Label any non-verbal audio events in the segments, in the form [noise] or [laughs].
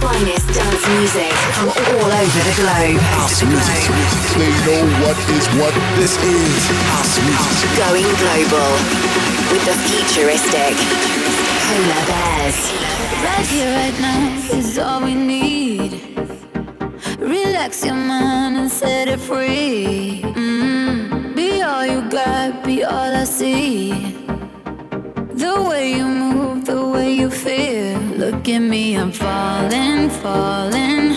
finest dance music from all over the globe. House music. They know what is what. This is house music. Going global with the futuristic Polar Bears. Right here, right now is all we need. Relax your mind and set it free. Mm. Be all you got, be all I see. The way you move, the way you feel. Look at me, I'm falling, falling.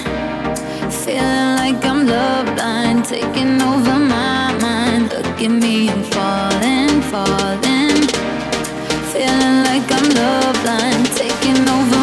Feeling like I'm love blind, taking over my mind. Look at me, I'm falling, falling. Feeling like I'm love blind, taking over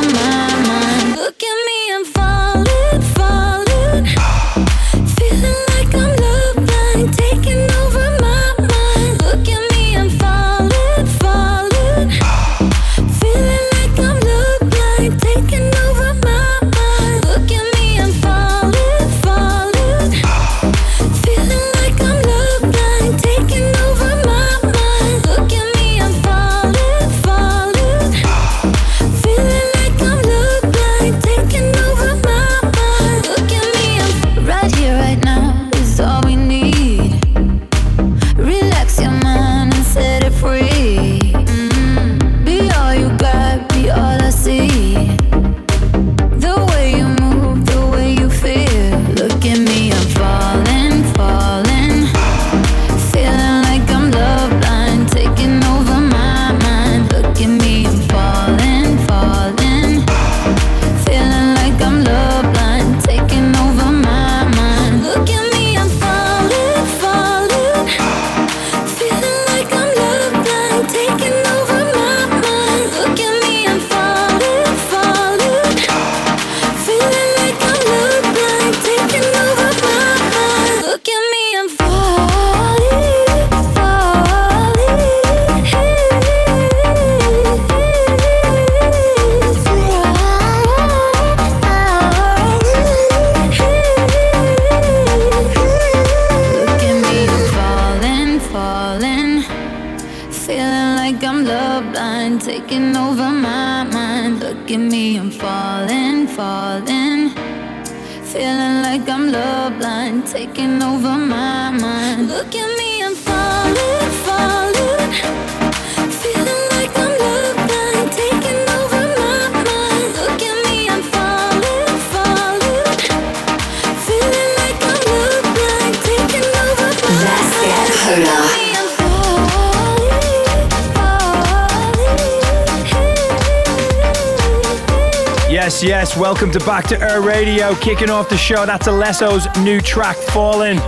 Back to Earth Radio. Kicking off the show, that's Alesso's new track, Falling.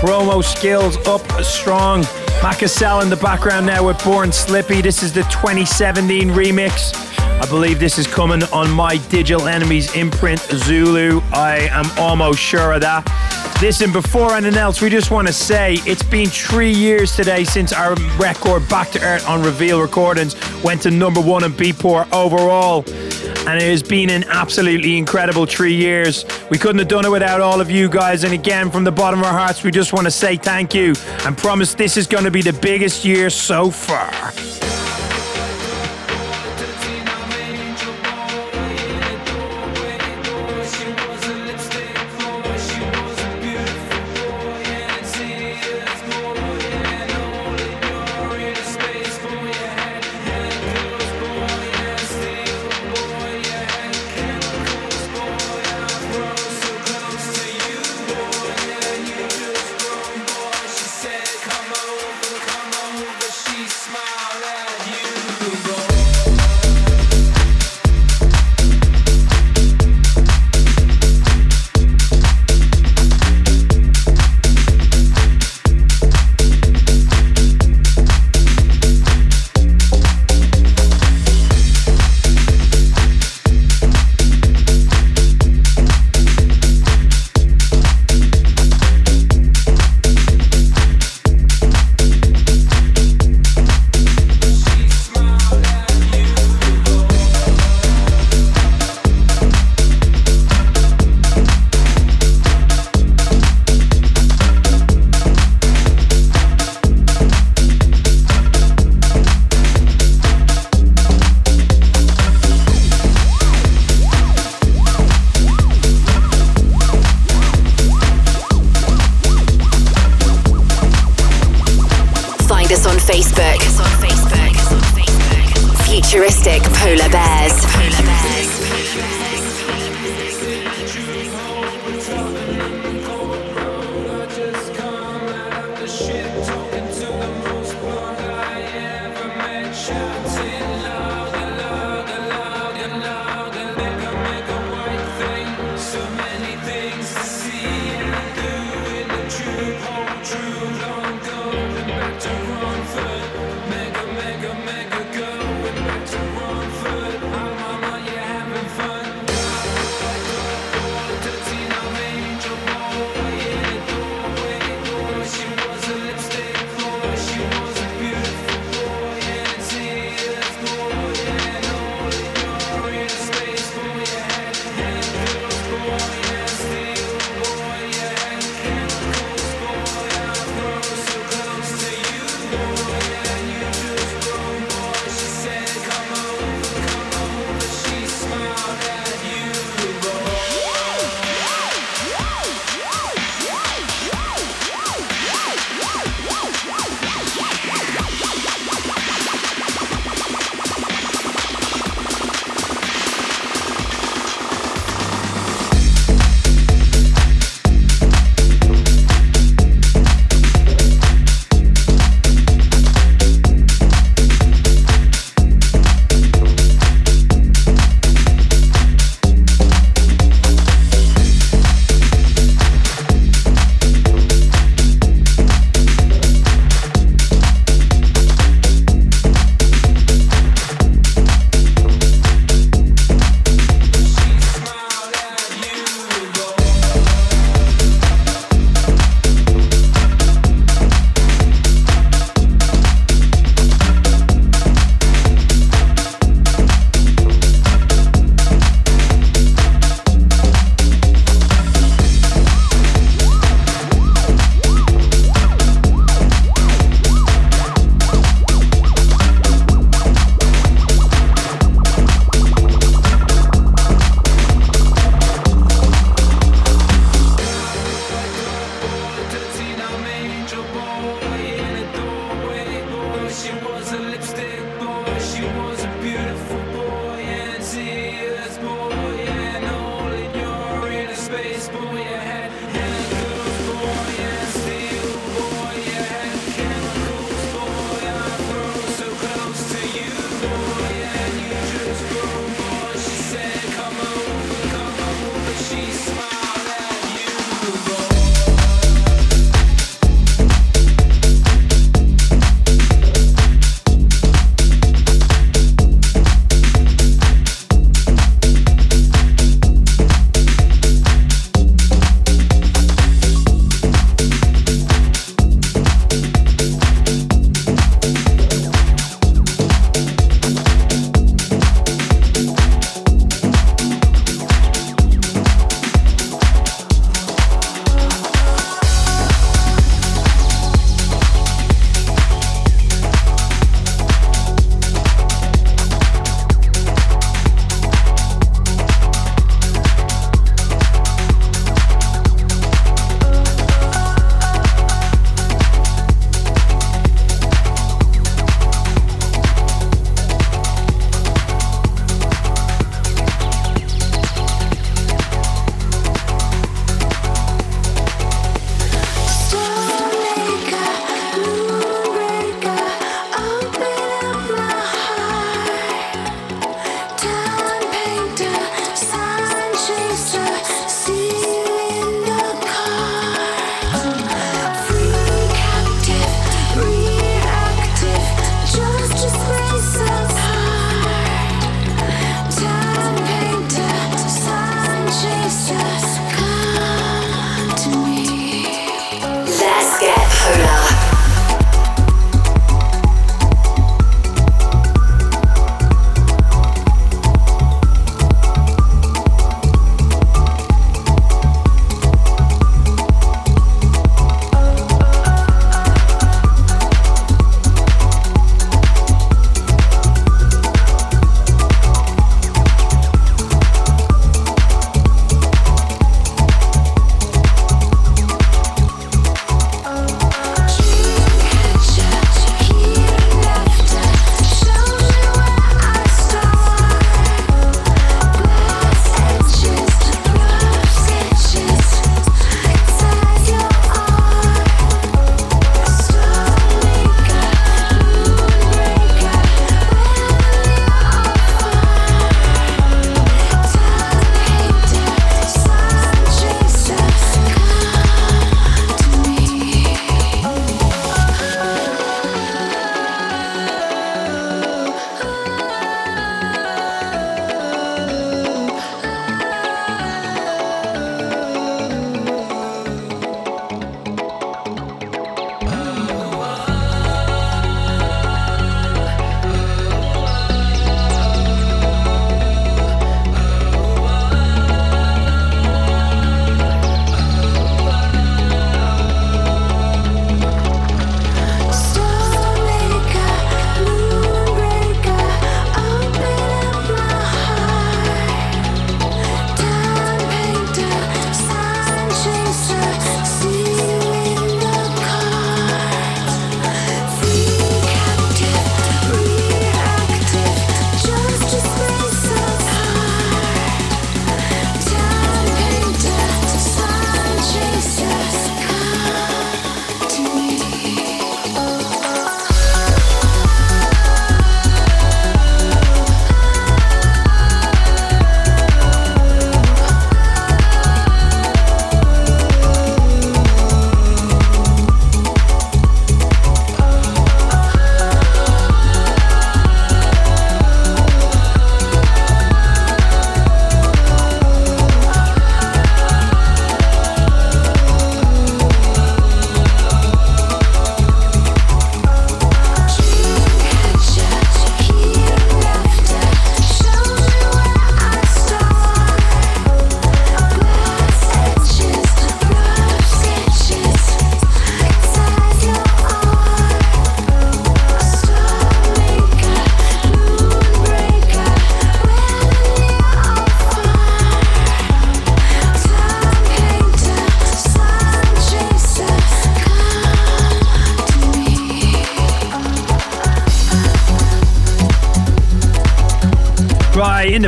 Promo skills up strong. Matt Caseli in the background now with Born Slippy. This is the 2017 remix. I believe this is coming on my Digital Enemies imprint, Zulu. I am almost sure of that. Listen, before anything else, we just want to say it's been three years today since our record Back to Earth on Revealed Recordings went to number one in Beatport overall. And it has been an absolutely incredible three years. We couldn't have done it without all of you guys. And again, from the bottom of our hearts, we just want to say thank you and promise this is going to be the biggest year so far.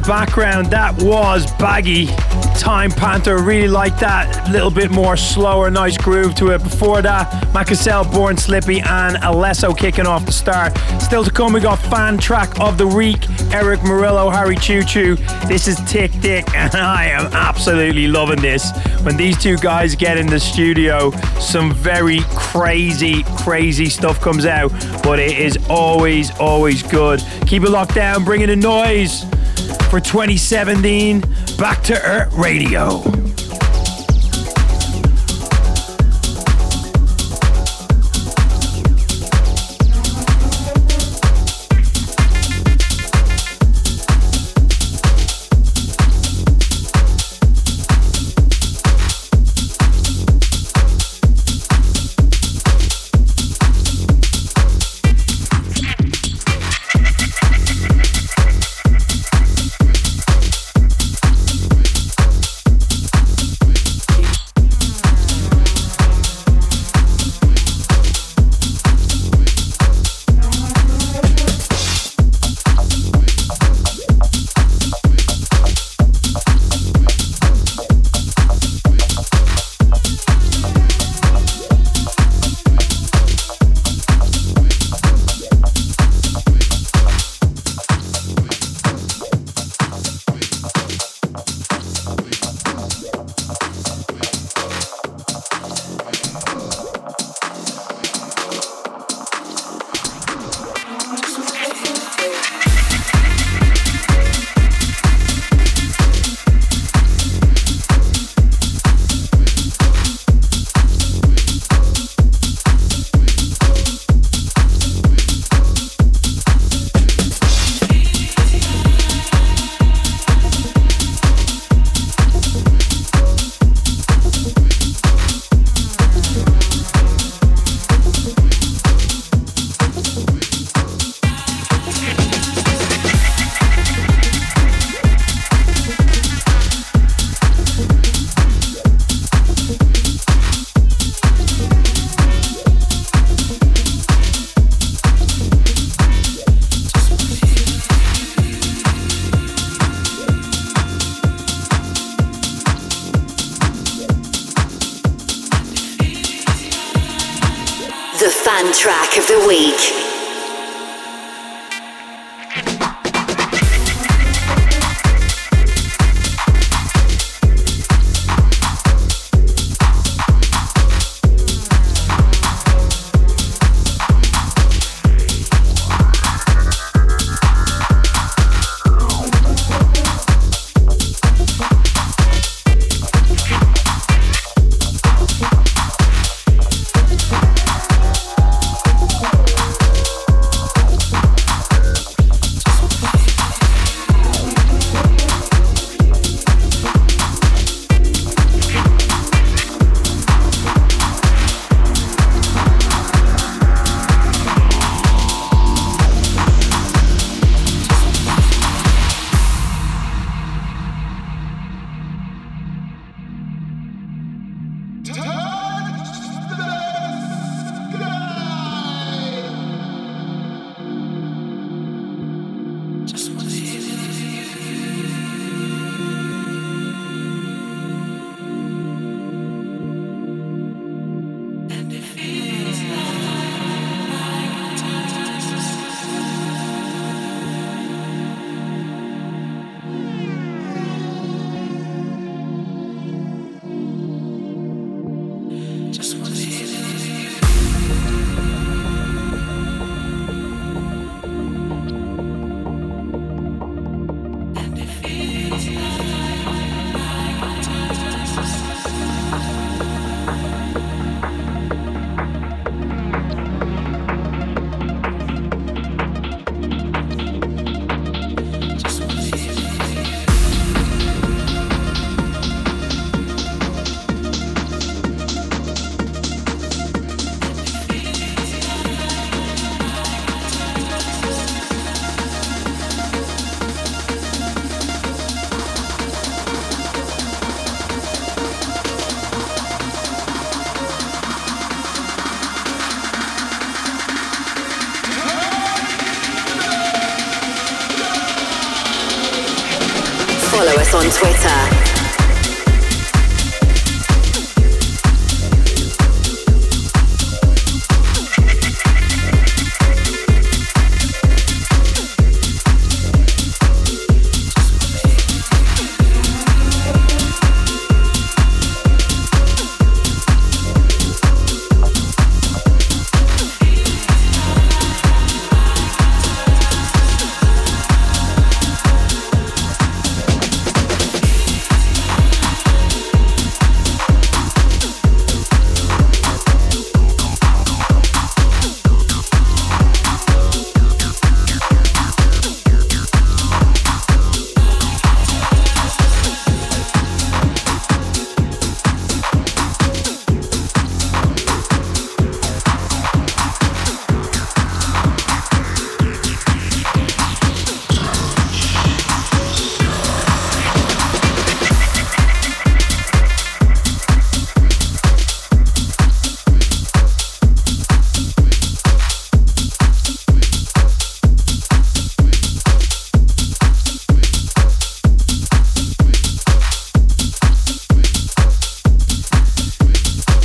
Background, that was Baggi Time Painter. Really like that. A Little bit more slower, nice groove to it. Before that, Matt Caseli, Born Slippy, and Alesso kicking off the start. Still to come, we got fan track of the week. Erick Morillo, Harry Choo Choo. This is Thick Dick, [laughs] and I am absolutely loving this. When these two guys get in the studio, some very crazy, crazy stuff comes out, but it is always, always good. Keep it locked down, bringing the noise for 2017. Back to Earth Radio.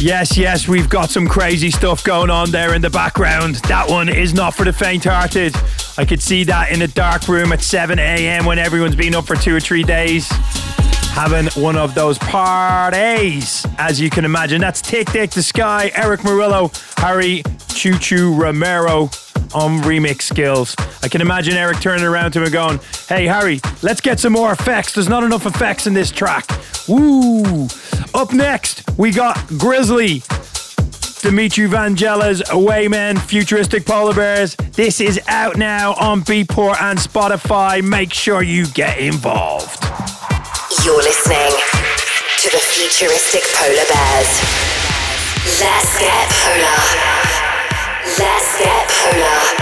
Yes, yes, we've got some crazy stuff going on there in the background. That one is not for the faint hearted. I could see that in a dark room at 7 a.m. when everyone's been up for two or three days. Having one of those parties, as you can imagine. That's Thick Dick the Sky, Erick Morillo, Harry Choo Choo Romero on remix skills. I can imagine Erick turning around to him going, Hey Harry, let's get some more effects. There's not enough effects in this track. Woo! Up next, we got Grizzly, Dimitri Vangelis, Awaymen, Futuristic Polar Bears. This is out now on Beatport and Spotify. Make sure you get involved. You're listening to the Futuristic Polar Bears. Let's get polar. Let's get polar.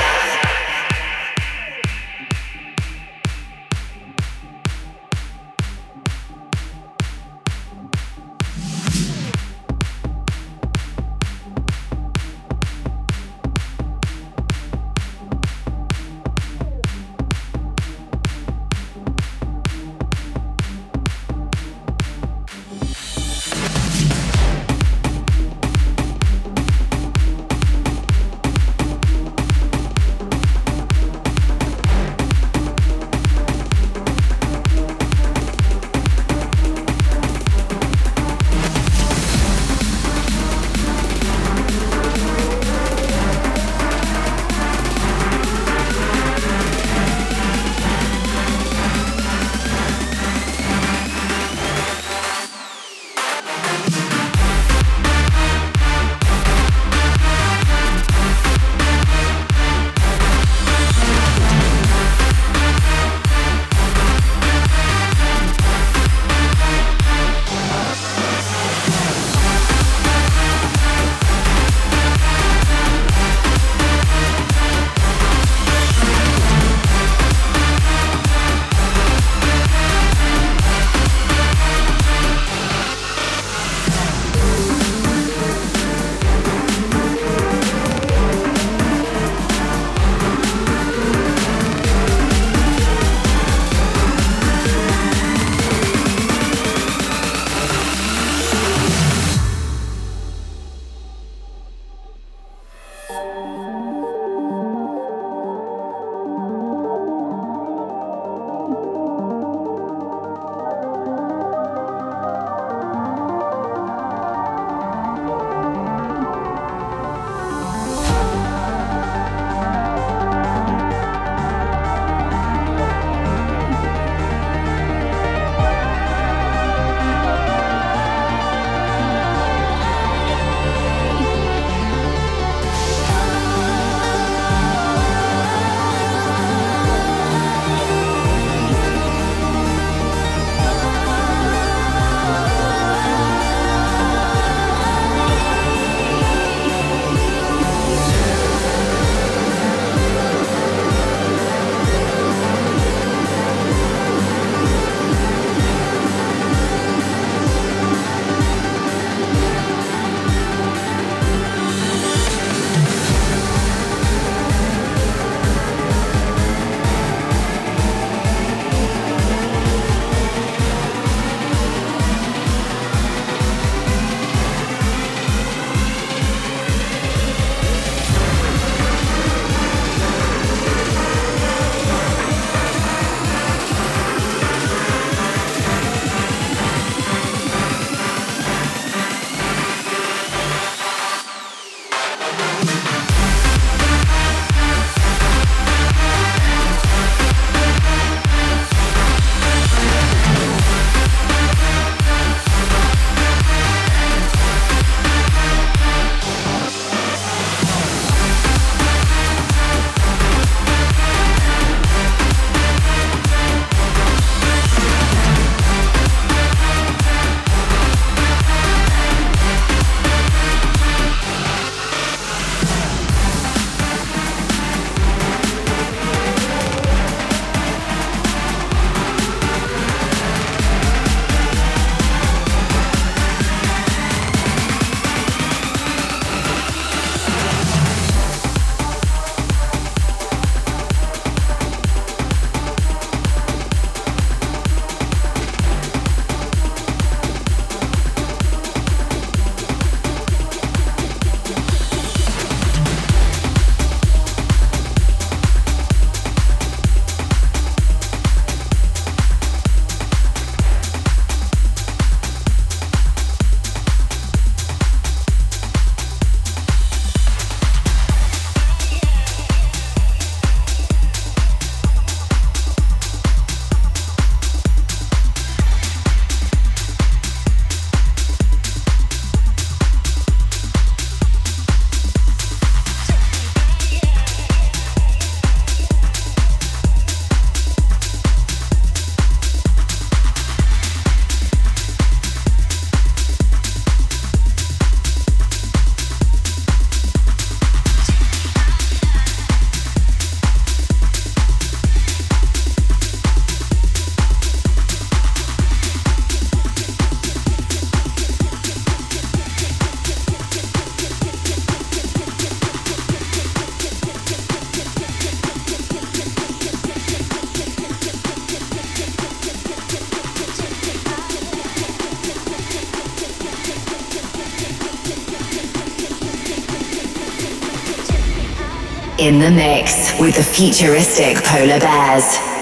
In the mix with the futuristic polar bears.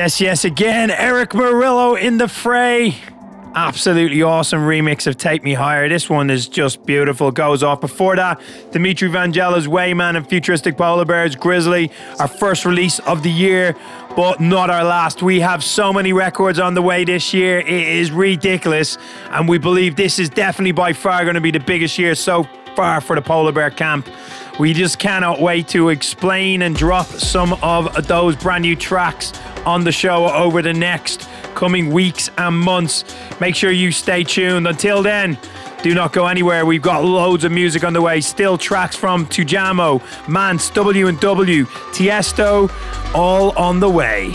Yes, yes, again, Erick Morillo in the fray. Absolutely awesome remix of Take Me Higher. This one is just beautiful. Goes off. Before that, Dimitri Vangelis, Wyman, and Futuristic Polar Bears, Grizzly, our first release of the year, but not our last. We have so many records on the way this year. It is ridiculous. And we believe this is definitely by far going to be the biggest year so far for the Polar Bear Camp. We just cannot wait to explain and drop some of those brand new tracks on the show over the next coming weeks and months. Make sure you stay tuned. Until then, do not go anywhere. We've got loads of music on the way. Still tracks from Tujamo, Manse, W and W, Tiesto, all on the way.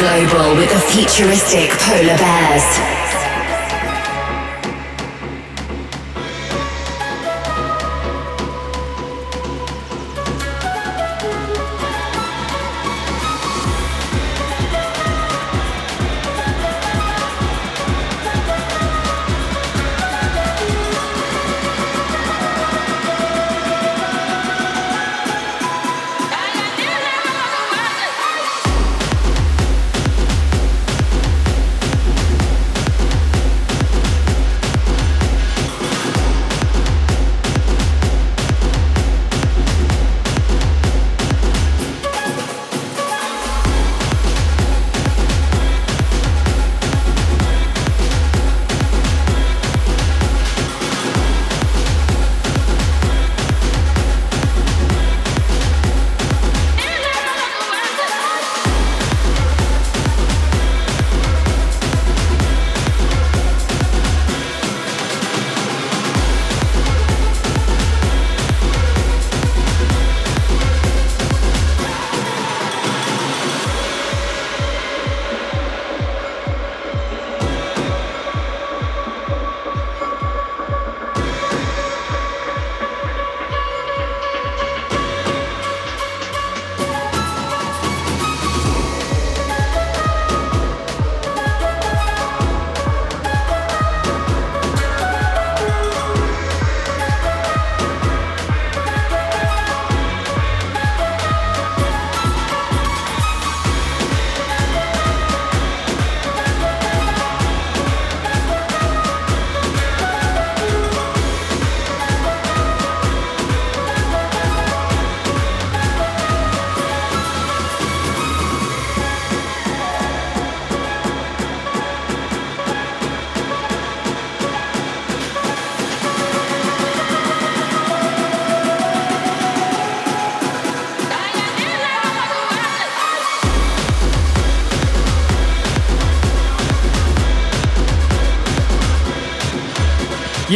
Global with the futuristic polar bears.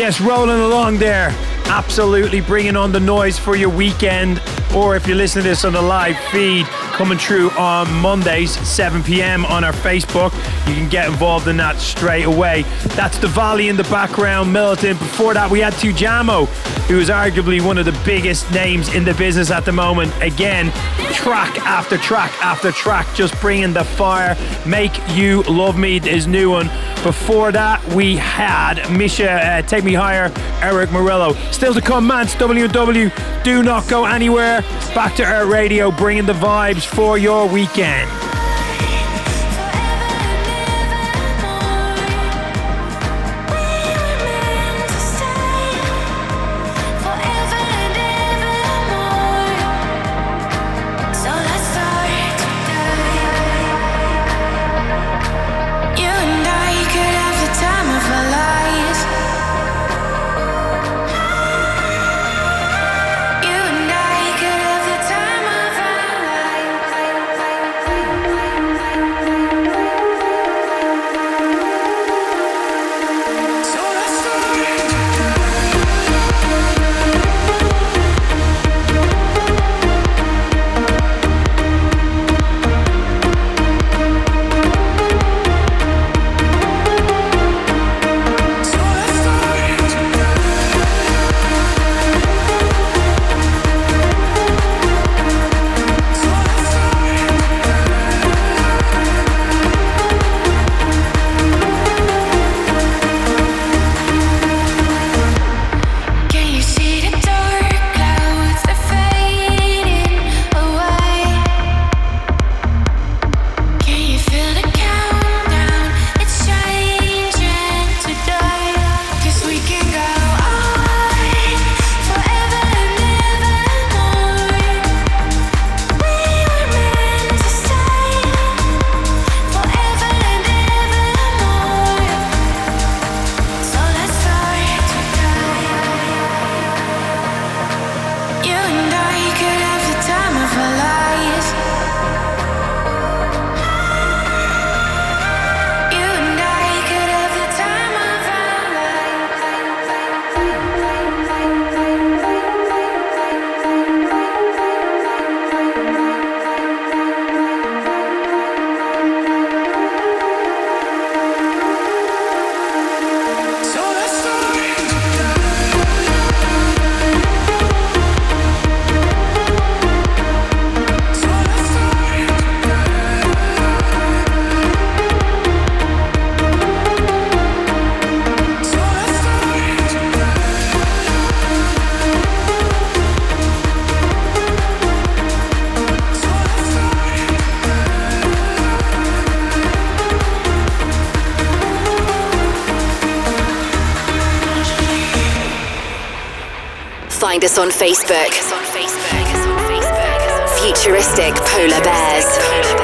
Yes, rolling along there. Absolutely bringing on the noise for your weekend. Or if you're listening to this on the live feed, coming through on Mondays, 7 p.m. on our Facebook. You can get involved in that straight away. That's Divolly in the background, Militant. Before that, we had Tujamo, who is arguably one of the biggest names in the business at the moment. Again, track after track after track, just bringing the fire. Make You Love Me is new one. Before that, we had Mischa, uh, Take Me Higher, Erick Morillo. Still to come, Manse, WW. Do not go anywhere. Back to our radio, bringing the vibes for your weekend. Find us on Facebook. Futuristic Polar Bears.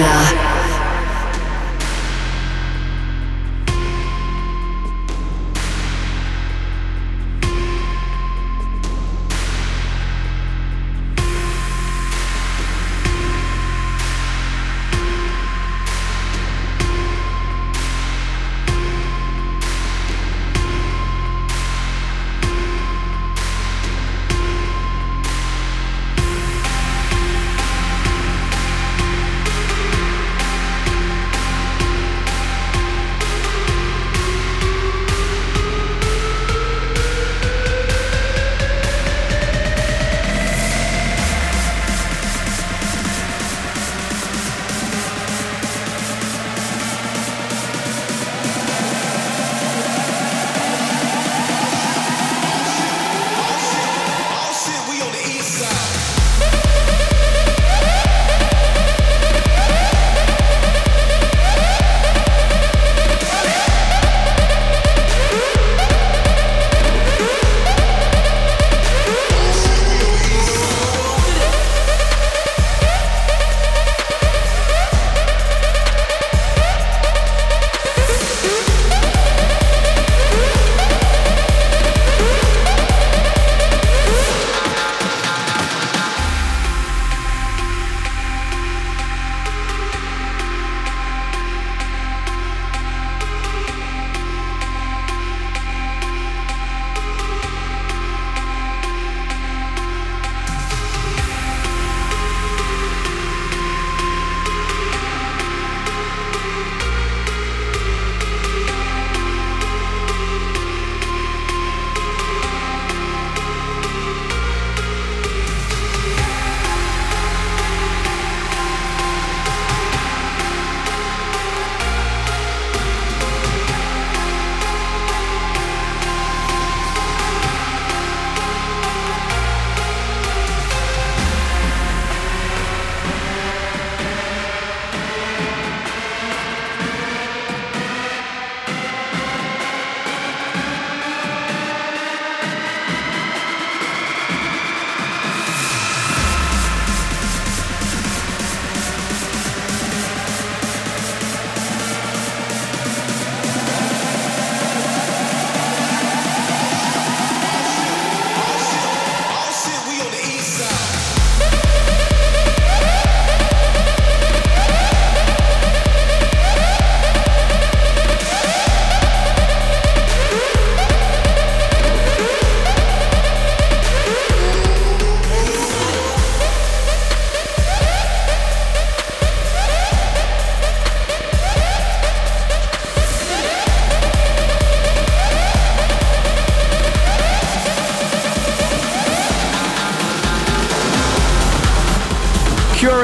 Get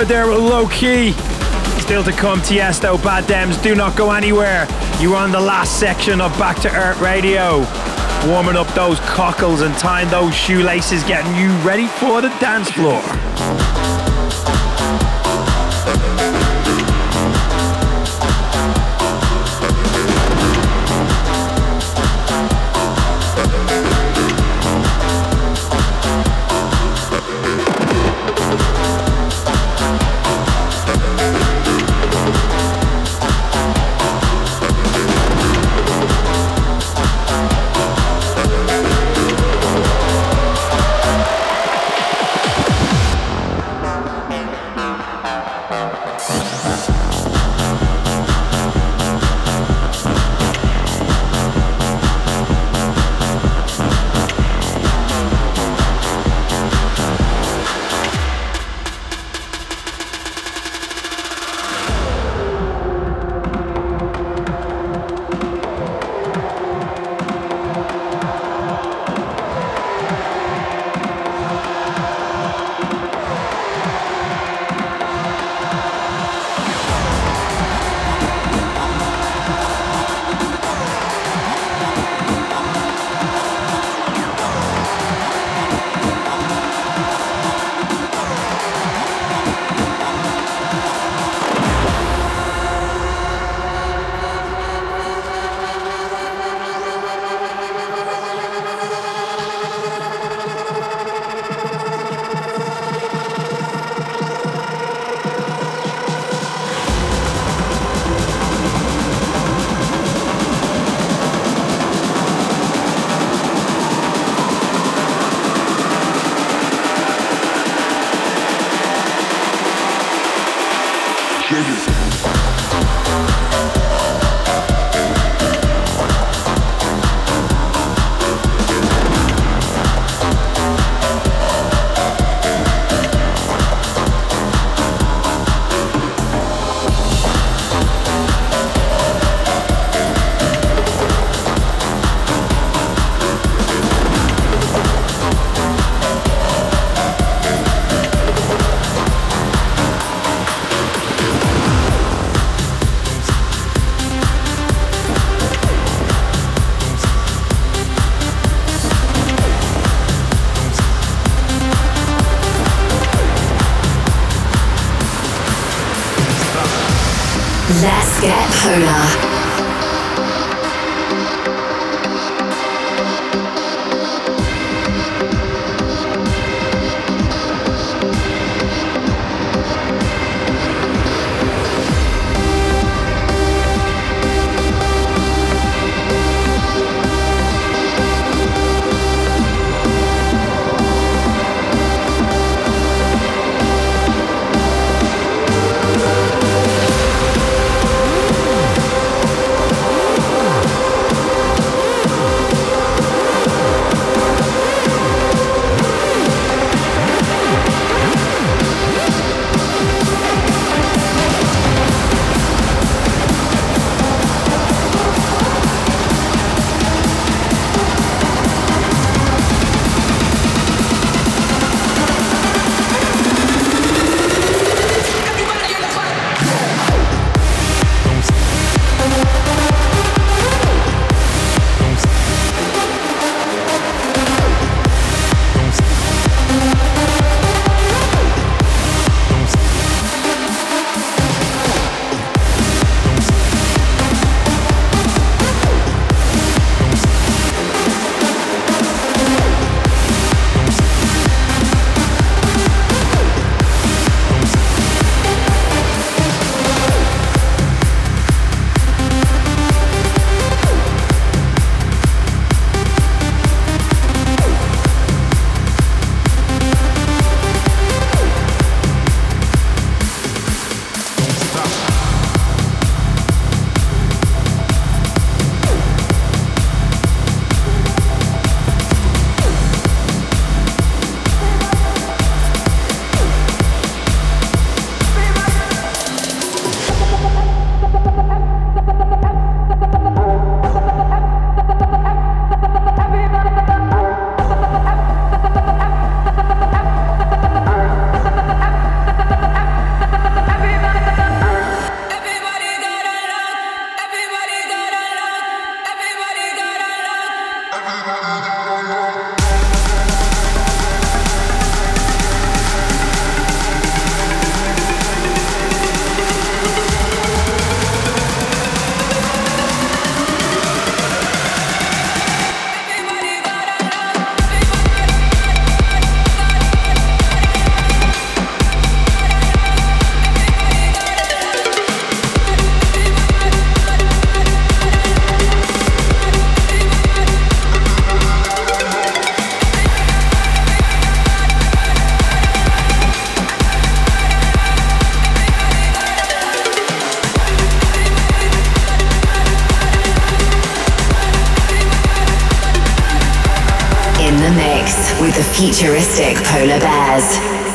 polar. there with Loki. Still to come, Tiesto, Badd Dimes. Do not go anywhere. You are on the last section of Back to Earth Radio. Warming up those cockles and tying those shoelaces, getting you ready for the dance floor. Polar bears.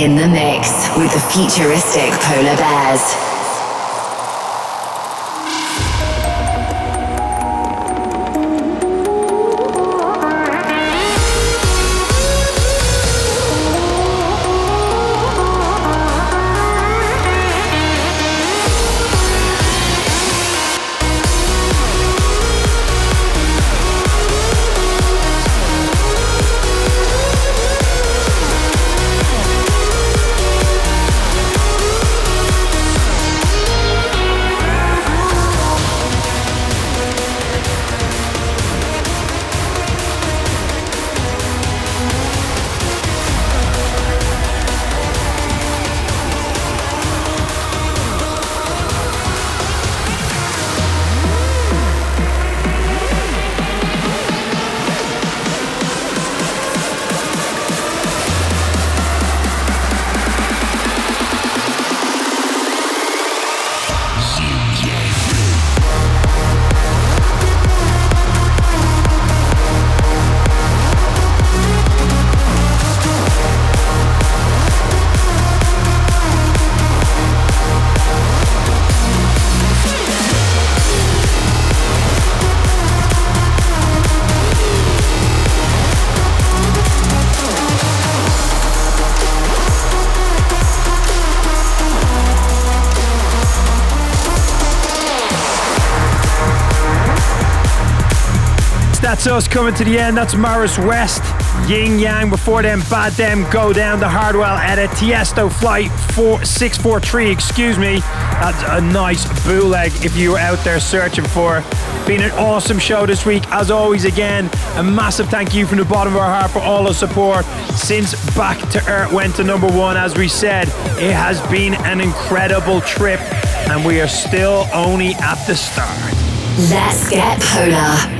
In the mix with the futuristic Polar Bears. That's us coming to the end. That's Maurice West, Yin Yang. Before them, Badd Dimes Go Down the Hardwell edit. Tiesto Flight 643, excuse me. That's a nice bootleg if you were out there searching for. Been an awesome show this week. As always, again, a massive thank you from the bottom of our heart for all the support since Back to Earth went to number one. As we said, it has been an incredible trip, and we are still only at the start. Let's get polar